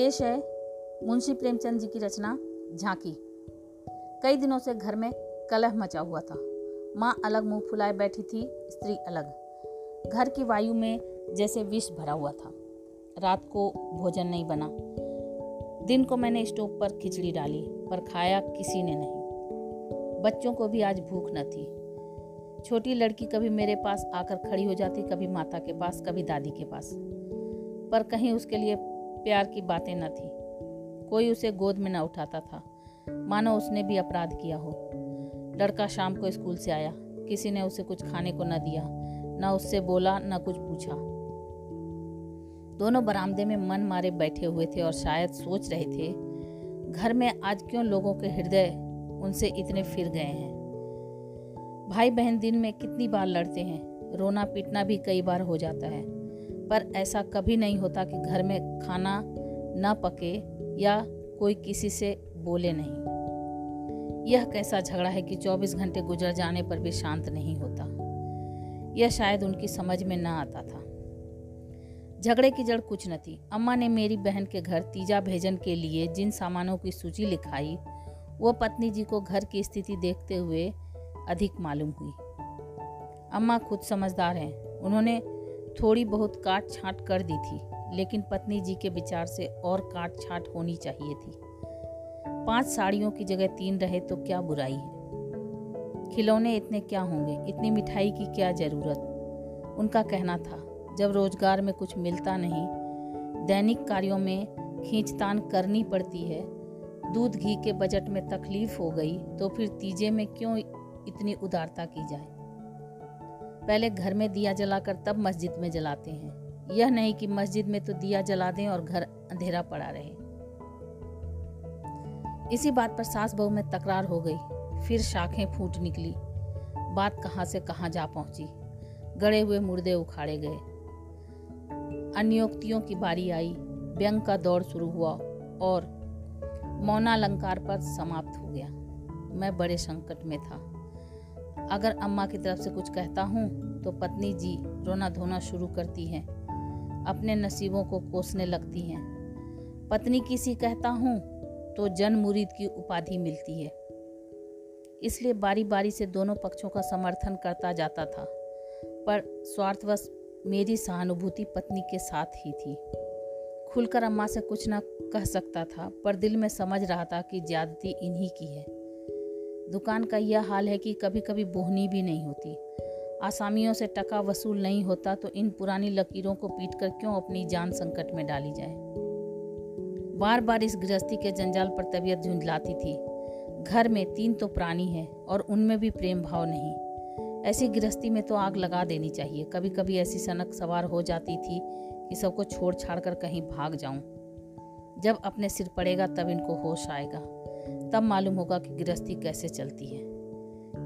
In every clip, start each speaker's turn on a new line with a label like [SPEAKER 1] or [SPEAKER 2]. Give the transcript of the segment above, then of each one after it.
[SPEAKER 1] पेश है मुंशी प्रेमचंद जी की रचना झांकी। कई दिनों से घर में कलह मचा हुआ था। माँ अलग मुँह फुलाए बैठी थी, स्त्री अलग। घर की वायु में जैसे विष भरा हुआ था। रात को भोजन नहीं बना। दिन को मैंने स्टोव पर खिचड़ी डाली, पर खाया किसी ने नहीं। बच्चों को भी आज भूख न थी। छोटी लड़की कभी मेरे पास आकर खड़ी हो जाती, कभी माता के पास, कभी दादी के पास। पर कहीं उसके लिए प्यार की बातें न थी। कोई उसे गोद में न उठाता था। मानो उसने भी अपराध किया हो। लड़का शाम को स्कूल से आया। किसी ने उसे कुछ खाने को न दिया, न उससे बोला, न कुछ पूछा। दोनों बरामदे में मन मारे बैठे हुए थे और शायद सोच रहे थे, घर में आज क्यों लोगों के हृदय उनसे इतने फिर गए हैं? भाई बहन दिन में कितनी बार लड़ते हैं रोना पीटना भी कई बार हो जाता है। पर ऐसा कभी नहीं होता कि घर में खाना न पके या कोई किसी से बोले नहीं। यह कैसा झगड़ा है कि 24 घंटे गुजर जाने पर भी शांत नहीं होता? यह शायद उनकी समझ में न आता था। झगड़े की जड़ कुछ न थी। अम्मा ने मेरी बहन के घर तीजा भेजन के लिए जिन सामानों की सूची लिखाई, वो पत्नी जी को घर की स्थिति देखते हुए अधिक मालूम हुई। अम्मा खुद समझदार हैं। उन्होंने थोड़ी बहुत काट छाट कर दी थी, लेकिन पत्नी जी के विचार से और काट छाट होनी चाहिए थी। पाँच साड़ियों की जगह तीन रहे तो क्या बुराई है? खिलौने इतने क्या होंगे? इतनी मिठाई की क्या ज़रूरत? उनका कहना था, जब रोज़गार में कुछ मिलता नहीं, दैनिक कार्यों में खींचतान करनी पड़ती है, दूध घी के बजट में तकलीफ़ हो गई तो फिर तीजे में क्यों इतनी उदारता की जाए? पहले घर में दिया जलाकर तब मस्जिद में जलाते हैं। यह नहीं कि मस्जिद में तो दिया जला दें और घर अंधेरा पड़ा रहे। इसी बात पर सास बहू में तकरार हो गई। फिर शाखें फूट निकली। बात कहाँ से कहाँ जा पहुँची। गड़े हुए मुर्दे उखाड़े गए। अन्योक्तियों की बारी आई। व्यंग का दौर शुरू हुआ और मौनालंकार पर समाप्त हो गया। मैं बड़े संकट में था। अगर अम्मा की तरफ़ से कुछ कहता हूँ तो पत्नी जी रोना धोना शुरू करती हैं। अपने नसीबों को कोसने लगती हैं। पत्नी किसी कहता हूँ तो जन मुरीद की उपाधि मिलती है। इसलिए बारी बारी से दोनों पक्षों का समर्थन करता जाता था, पर स्वार्थवश मेरी सहानुभूति पत्नी के साथ ही थी। खुलकर अम्मा से कुछ ना कह सकता था, पर दिल में समझ रहा था कि ज्यादती इन्हीं की है। दुकान का यह हाल है कि कभी कभी बोहनी भी नहीं होती। आसामियों से टका वसूल नहीं होता तो इन पुरानी लकीरों को पीट कर क्यों अपनी जान संकट में डाली जाए? बार बार इस गृहस्थी के जंजाल पर तबीयत झुंझलाती थी। घर में तीन तो प्राणी है और उनमें भी प्रेम भाव नहीं। ऐसी गृहस्थी में तो आग लगा देनी चाहिए। कभी कभी ऐसी सनक सवार हो जाती थी कि सबको छोड़ छाड़ कर कहीं भाग जाऊँ। जब अपने सिर पड़ेगा तब इनको होश आएगा। तब मालूम होगा कि गृहस्थी कैसे चलती है।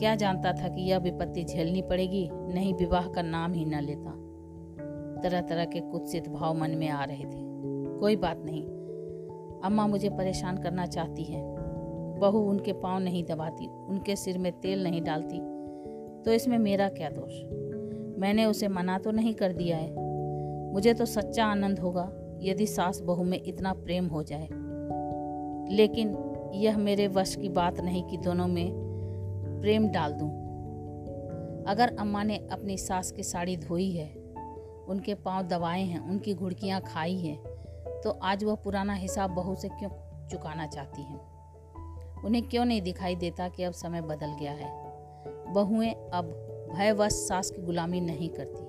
[SPEAKER 1] क्या जानता था कि यह विपत्ति झेलनी पड़ेगी? नहीं, विवाह का नाम ही न लेता। तरह तरह के कुत्सित भाव मन में आ रहे थे। कोई बात नहीं। अम्मा मुझे परेशान करना चाहती है। बहू उनके पाँव नहीं दबाती, उनके सिर में तेल नहीं डालती। तो इसमें मेरा क्या दोष? मैंने उसे मना तो नहीं कर दिया है। मुझे तो सच्चा आनंद होगा, यदि सास बहू में इतना प्रेम हो जाए। लेकिन यह मेरे वश की बात नहीं कि दोनों में प्रेम डाल दूँ। अगर अम्मा ने अपनी सास की साड़ी धोई है, उनके पाँव दबाए हैं, उनकी घुड़कियाँ खाई हैं तो आज वह पुराना हिसाब बहू से क्यों चुकाना चाहती हैं? उन्हें क्यों नहीं दिखाई देता कि अब समय बदल गया है? बहुएँ अब भयवश सास की गुलामी नहीं करती।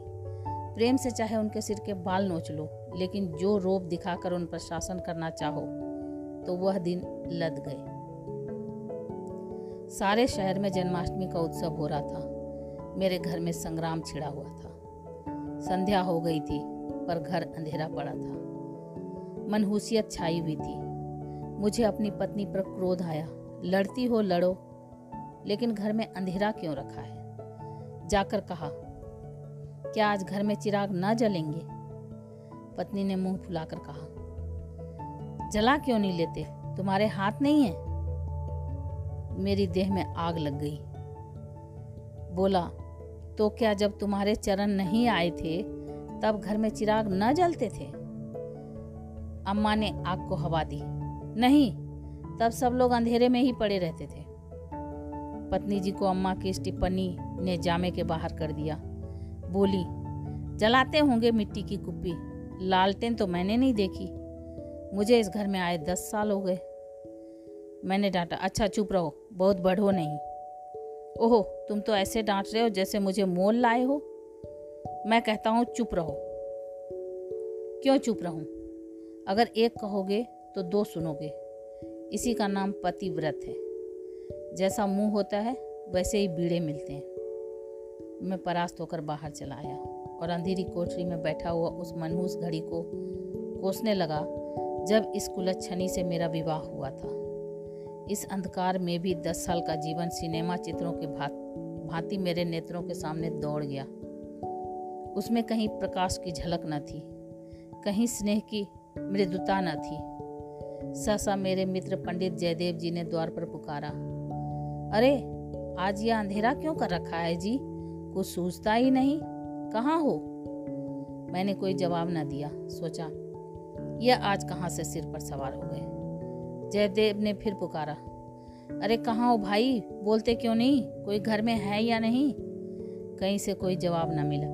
[SPEAKER 1] प्रेम से चाहे उनके सिर के बाल नोच लो, लेकिन जो रोप दिखाकर उन पर शासन करना चाहो तो वह दिन लद गए। सारे शहर में जन्माष्टमी का उत्सव हो रहा था। मेरे घर में संग्राम छिड़ा हुआ था। संध्या हो गई थी, पर घर अंधेरा पड़ा था। मनहूसियत छाई हुई थी। मुझे अपनी पत्नी पर क्रोध आया, लड़ती हो, लड़ो, लेकिन घर में अंधेरा क्यों रखा है? जाकर कहा, क्या आज घर में चिराग न जलेंगे? पत्नी ने मुँह फुलाकर कहा, जला क्यों नहीं लेते? तुम्हारे हाथ नहीं है? मेरी देह में आग लग गई। बोला तो क्या जब तुम्हारे चरण नहीं आए थे, तब घर में चिराग न जलते थे? अम्मा ने आग को हवा दी। नहीं, तब सब लोग अंधेरे में ही पड़े रहते थे। पत्नी जी को अम्मा की इस टिप्पणी ने जामे के बाहर कर दिया। बोली, जलाते होंगे मिट्टी की कुप्पी। लालटेन तो मैंने नहीं देखी। मुझे इस घर में आए दस साल हो गए। मैंने डांटा अच्छा चुप रहो। बहुत बढ़ो नहीं। ओहो, तुम तो ऐसे डांट रहे हो जैसे मुझे मोल लाए हो। मैं कहता हूँ, चुप रहो। क्यों चुप रहूँ? अगर एक कहोगे तो दो सुनोगे। इसी का नाम पतिव्रत है। जैसा मुँह होता है, वैसे ही बीड़े मिलते हैं। मैं परास्त होकर बाहर चला आया और अंधेरी कोठरी में बैठा हुआ उस मनहूस घड़ी को कोसने लगा जब इस कुलच्छनी से मेरा विवाह हुआ था। इस अंधकार में भी दस साल का जीवन सिनेमा चित्रों के भात मेरे नेत्रों के सामने दौड़ गया। उसमें कहीं प्रकाश की झलक न थी, कहीं स्नेह की मृदुता न थी। सहसा मेरे मित्र पंडित जयदेव जी ने द्वार पर पुकारा, अरे, आज यह अंधेरा क्यों कर रखा है जी? कुछ सूझता ही नहीं। कहाँ हो? मैंने कोई जवाब न दिया, सोचा, यह आज कहाँ से सिर पर सवार हो गए? जयदेव ने फिर पुकारा, अरे कहाँ हो भाई? बोलते क्यों नहीं? कोई घर में है या नहीं? कहीं से कोई जवाब न मिला।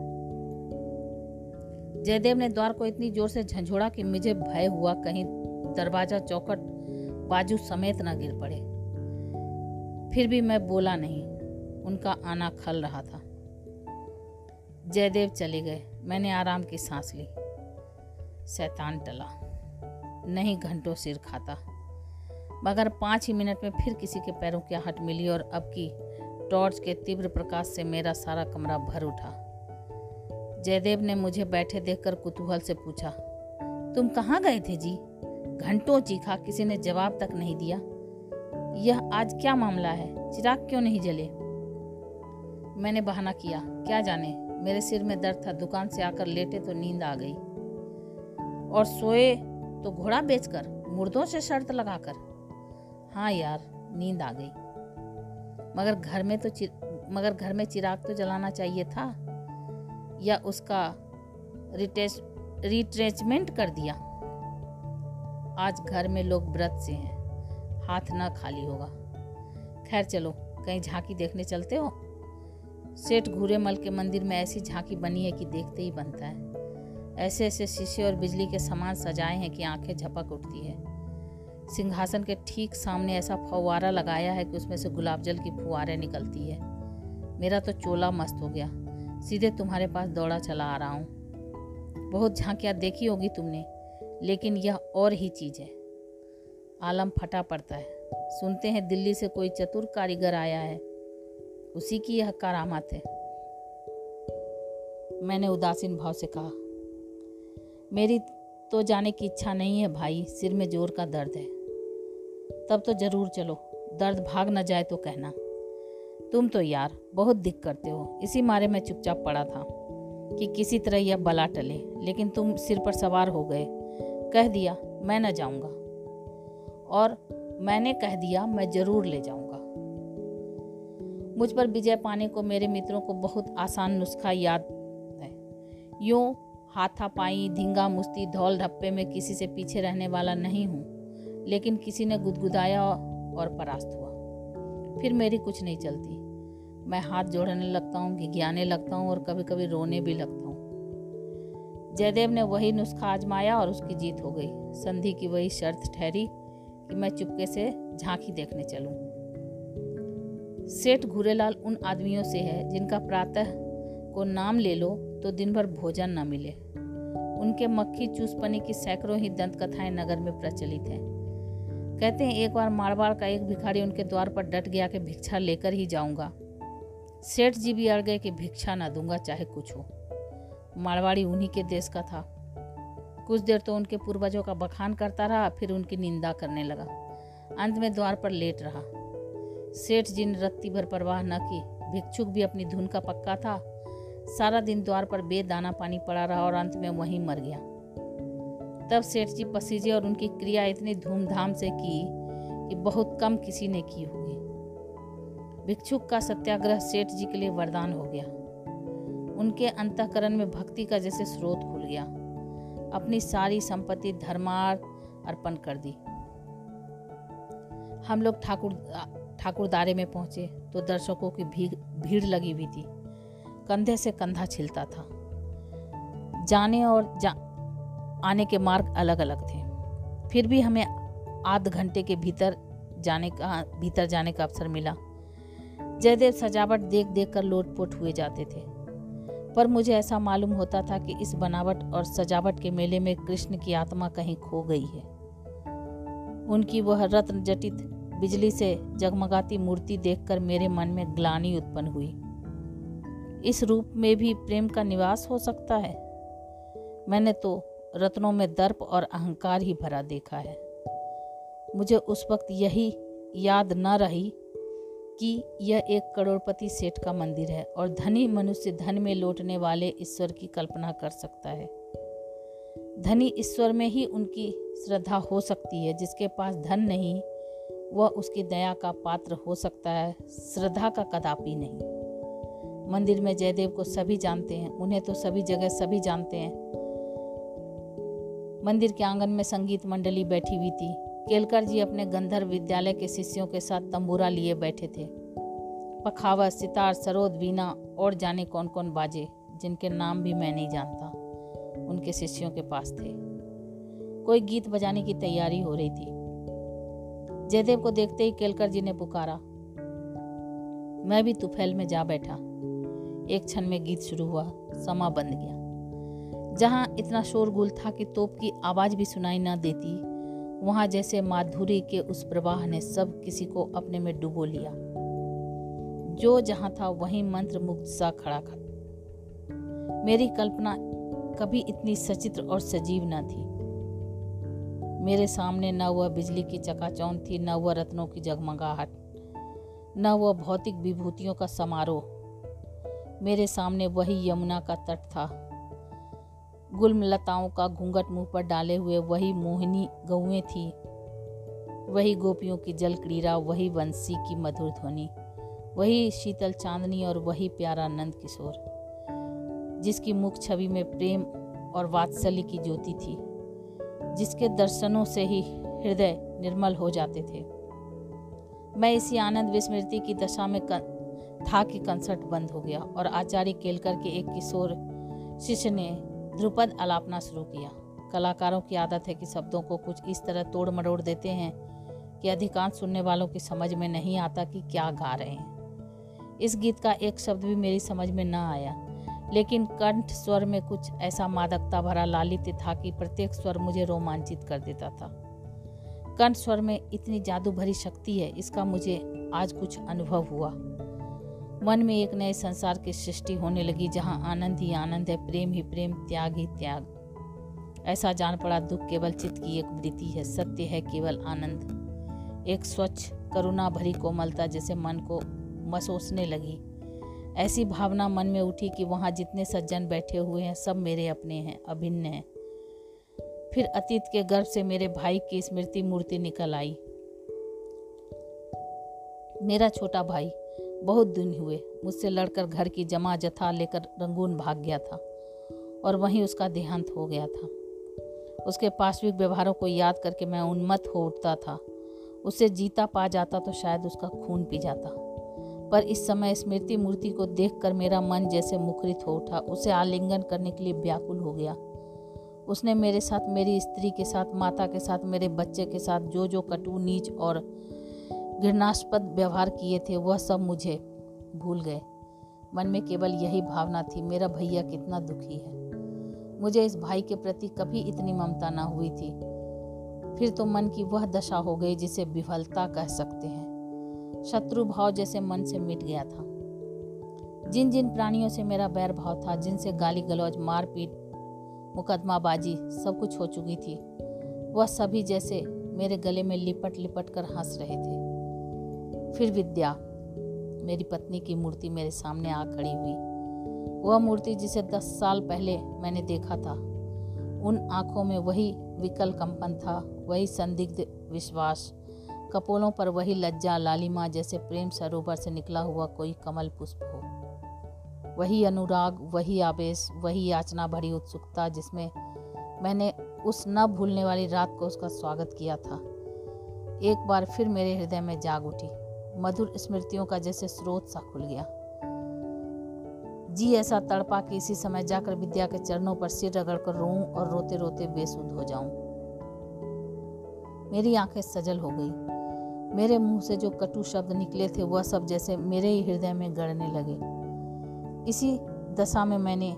[SPEAKER 1] जयदेव ने द्वार को इतनी ज़ोर से झंझोड़ा कि मुझे भय हुआ, कहीं दरवाज़ा चौकट बाजू समेत न गिर पड़े। फिर भी मैं बोला नहीं, उनका आना खल रहा था। जयदेव चले गए, मैंने आराम की सांस ली। शैतान टला, नहीं घंटों सिर खाता। मगर पाँच ही मिनट में फिर किसी के पैरों की आहट मिली और अब की टॉर्च के तीव्र प्रकाश से मेरा सारा कमरा भर उठा। जयदेव ने मुझे बैठे देखकर कुतूहल से पूछा, तुम कहाँ गए थे जी? घंटों चीखा, किसी ने जवाब तक नहीं दिया। यह आज क्या मामला है? चिराग क्यों नहीं जले? मैंने बहाना किया, क्या जाने? मेरे सिर में दर्द था, दुकान से आकर लेटे तो नींद आ गई। और सोए तो घोड़ा बेचकर, मुर्दों से शर्त लगाकर। हाँ यार, नींद आ गई। मगर घर में तो मगर घर में चिराग तो जलाना चाहिए था, या उसका रिट्रेचमेंट कर दिया? आज घर में लोग व्रत से हैं, हाथ ना खाली होगा। खैर चलो, कहीं झांकी देखने चलते हो? सेठ घूरे मल के मंदिर में ऐसी झांकी बनी है कि देखते ही बनता है। ऐसे ऐसे शीशे और बिजली के सामान सजाए हैं कि आँखें झपक उठती है। सिंहासन के ठीक सामने ऐसा फवारा लगाया है कि उसमें से गुलाब जल की फुहारें निकलती है। मेरा तो चोला मस्त हो गया। सीधे तुम्हारे पास दौड़ा चला आ रहा हूँ। बहुत झांकियाँ देखी होगी तुमने, लेकिन यह और ही चीज़ है। आलम फटा पड़ता है। सुनते हैं दिल्ली से कोई चतुर कारीगर आया है। उसी की यह करामत है। मैंने उदासीन भाव से कहा। मेरी तो जाने की इच्छा नहीं है भाई, सिर में ज़ोर का दर्द है। तब तो ज़रूर चलो। दर्द भाग न जाए तो कहना। तुम तो यार, बहुत दिक करते हो। इसी मारे मैं चुपचाप पड़ा था कि किसी तरह यह बला टले, लेकिन तुम सिर पर सवार हो गए। कह दिया, मैं न जाऊँगा। और मैंने कह दिया, मैं ज़रूर ले जाऊँगा। मुझ पर विजय पाने को मेरे मित्रों को बहुत आसान नुस्खा याद है। यूँ हाथापाई धींगा मुस्ती धौल ढप्पे में किसी से पीछे रहने वाला नहीं हूँ। लेकिन किसी ने गुदगुदाया और परास्त हुआ। फिर मेरी कुछ नहीं चलती। मैं हाथ जोड़ने लगता हूँ, घिघियाने लगता हूँ और कभी कभी रोने भी लगता हूँ। जयदेव ने वही नुस्खा आजमाया और उसकी जीत हो गई। संधि की वही शर्त ठहरी कि मैं चुपके से झांकी देखने चलूँ। सेठ घूरेलाल उन आदमियों से है जिनका प्रातः को नाम ले लो तो दिन भर भोजन न मिले। उनके मक्खी चूसपनी की सैकड़ों ही दंत कथाएँ नगर में प्रचलित हैं। कहते हैं, एक बार मारवाड़ का एक भिखारी उनके द्वार पर डट गया कि भिक्षा लेकर ही जाऊँगा। सेठ जी भी अड़ गए कि भिक्षा ना दूँगा, चाहे कुछ हो। मारवाड़ी उन्हीं के देश का था। कुछ देर तो उनके पूर्वजों का बखान करता रहा, फिर उनकी निंदा करने लगा। अंत में द्वार पर लेट रहा। सेठ जी ने रत्ती भर परवाह न की। भिक्षुक भी अपनी धुन का पक्का था। सारा दिन द्वार पर बेदाना पानी पड़ा रहा और अंत में वहीं मर गया। तब सेठ जी पसीजे और उनकी क्रिया इतनी धूमधाम से की कि बहुत कम किसी ने की होगी। भिक्षुक का सत्याग्रह सेठ जी के लिए वरदान हो गया। उनके अंतकरण में भक्ति का जैसे स्रोत खुल गया। अपनी सारी संपत्ति धर्मार अर्पण कर दी। हम लोग ठाकुर ठाकुरदारे में पहुँचे तो दर्शकों की भीड़ भीड़ लगी हुई थी। कंधे से कंधा छिलता था। जाने और जा, आने के मार्ग अलग अलग थे। फिर भी हमें आध घंटे के भीतर जाने का, भीतर जाने का अवसर मिला। जयदेव सजावट देख देख कर लोटपोट हुए जाते थे। पर मुझे ऐसा मालूम होता था कि इस बनावट और सजावट के मेले में कृष्ण की आत्मा कहीं खो गई है। उनकी वह रत्न जटित बिजली से जगमगाती मूर्ति देखकर मेरे मन में ग्लानी उत्पन्न हुई। इस रूप में भी प्रेम का निवास हो सकता है? मैंने तो रत्नों में दर्प और अहंकार ही भरा देखा है। मुझे उस वक्त यही याद न रही कि यह एक करोड़पति सेठ का मंदिर है और धनी मनुष्य धन में लौटने वाले ईश्वर की कल्पना कर सकता है। धनी ईश्वर में ही उनकी श्रद्धा हो सकती है, जिसके पास धन नहीं, वह उसकी दया का पात्र हो सकता है, श्रद्धा का कदापि नहीं। मंदिर में जयदेव को सभी जानते हैं, उन्हें तो सभी जगह सभी जानते हैं। मंदिर के आँगन में संगीत मंडली बैठी हुई थी। केलकर जी अपने गंधर्व विद्यालय के शिष्यों के साथ तंबूरा लिए बैठे थे। पखावत सितार, सरोद, वीणा और जाने कौन कौन बाजे, जिनके नाम भी मैं नहीं जानता, उनके शिष्यों के पास थे। कोई गीत बजाने की तैयारी हो रही थी। जयदेव को देखते ही केलकर जी ने पुकारा, मैं भी तुफैल में जा बैठा। एक क्षण में गीत शुरू हुआ, समा बंद गया। जहाँ इतना शोरगुल था कि तोप की आवाज़ भी सुनाई ना देती। वहाँ जैसे माधुरी के उस प्रवाह ने सब किसी को अपने में डुबो लिया। जो जहाँ था वहीं मंत्र मुक्त सा खड़ा था। मेरी कल्पना कभी इतनी सचित्र और सजीव न थी। मेरे सामने न वह बिजली की चकाचौंध थी, न वह रत्नों की जगमगाहट, न वह भौतिक विभूतियों का समारोह। मेरे सामने वही यमुना का तट था। गुलमलताओं का घूंघट मुँह पर डाले हुए वही मोहिनी गौएँ थी। वही गोपियों की जल क्रीड़ा, वही बंसी की मधुर ध्वनि, वही शीतल चांदनी और वही प्यारा नंद किशोर, जिसकी मुख छवि में प्रेम और वात्सल्य की ज्योति थी, जिसके दर्शनों से ही हृदय निर्मल हो जाते थे। मैं इसी आनंद विस्मृति की दशा में था कि कंसर्ट बंद हो गया और आचार्य केलकर के एक किशोर शिष्य ने ध्रुपद अलापना शुरू किया। कलाकारों की आदत है कि शब्दों को कुछ इस तरह तोड़ मरोड़ देते हैं कि अधिकांश सुनने वालों की समझ में नहीं आता कि क्या गा रहे हैं। इस गीत का एक शब्द भी मेरी समझ में न आया, लेकिन कंठ स्वर में कुछ ऐसा मादकता भरा लालित्य था कि प्रत्येक स्वर मुझे रोमांचित कर देता था। कंठ स्वर में इतनी जादू भरी शक्ति है, इसका मुझे आज कुछ अनुभव हुआ। मन में एक नए संसार की सृष्टि होने लगी, जहाँ आनंद ही आनंद है, प्रेम ही प्रेम, त्याग ही त्याग। ऐसा जान पड़ा, दुख केवल चित्त की एक वृत्ति है, सत्य है केवल आनंद। एक स्वच्छ, करुणा भरी कोमलता जैसे मन को मसोसने लगी। ऐसी भावना मन में उठी कि वहाँ जितने सज्जन बैठे हुए हैं, सब मेरे अपने हैं, अभिन्न हैं। फिर अतीत के गर्भ से मेरे भाई की स्मृति मूर्ति निकल आई। मेरा छोटा भाई बहुत दिन हुए। मुझसे लड़कर घर की जमा जथा लेकर रंगून भाग गया था और वहीं उसका देहांत हो गया था। उसके पार्श्विक व्यवहारों को याद करके मैं उन्मत्त हो उठता था। उसे जीता पा जाता तो शायद उसका खून पी जाता। पर इस समय स्मृति मूर्ति को देखकर मेरा मन जैसे मुखरित हो उठा। उसे आलिंगन करने के लिए व्याकुल हो गया। उसने मेरे साथ, मेरी स्त्री के साथ, माता के साथ, मेरे बच्चे के साथ जो जो कटु, नीच और घृणास्पद व्यवहार किए थे, वह सब मुझे भूल गए। मन में केवल यही भावना थी, मेरा भैया कितना दुखी है। मुझे इस भाई के प्रति कभी इतनी ममता ना हुई थी। फिर तो मन की वह दशा हो गई जिसे विफलता कह सकते हैं। शत्रु भाव जैसे मन से मिट गया था। जिन जिन प्राणियों से मेरा बैर भाव था, जिनसे गाली गलौज मारपीट, मुकदमाबाजी सब कुछ हो चुकी थी, वह सभी जैसे मेरे गले में लिपट लिपट कर हंस रहे थे। फिर विद्या, मेरी पत्नी की मूर्ति मेरे सामने आ खड़ी हुई। वह मूर्ति जिसे दस साल पहले मैंने देखा था, उन आँखों में वही विकल कंपन था, वही संदिग्ध विश्वास, कपोलों पर वही लज्जा, लालिमा जैसे प्रेम सरोवर से निकला हुआ कोई कमल पुष्प हो। वही अनुराग, वही आवेश, वही याचना भरी उत्सुकता जिसमें मैंने उस न भूलने वाली रात को उसका स्वागत किया था, एक बार फिर मेरे हृदय में जाग उठी। मधुर स्मृतियों का जैसे स्रोत सा खुल गया। जी ऐसा तड़पा कि इसी समय जाकर विद्या के चरणों पर सिर रगड़ कर रोऊं और रोते रोते बेसुध हो जाऊँ। मेरी आँखें सजल हो गई। मेरे मुँह से जो कटु शब्द निकले थे, वह सब जैसे मेरे ही हृदय में गड़ने लगे। इसी दशा में मैंने,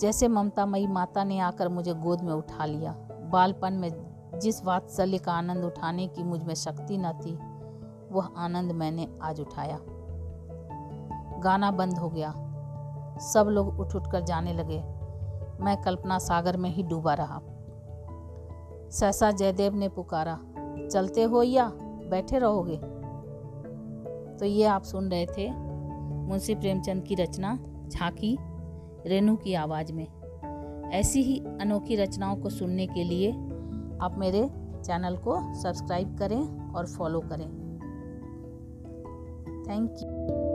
[SPEAKER 1] जैसे ममतामयी माता ने आकर मुझे गोद में उठा लिया। बालपन में जिस वात्सल्य का आनंद उठाने की मुझमें शक्ति न थी वह आनंद मैंने आज उठाया। गाना बंद हो गया। सब लोग उठ उठ कर जाने लगे। मैं कल्पना सागर में ही डूबा रहा। सहसा जयदेव ने पुकारा, चलते हो या बैठे रहोगे? तो ये आप सुन रहे थे मुंशी प्रेमचंद की रचना, झांकी रेनू की आवाज़ में। ऐसी ही अनोखी रचनाओं को सुनने के लिए आप मेरे चैनल को सब्सक्राइब करें और फॉलो करें। Thank you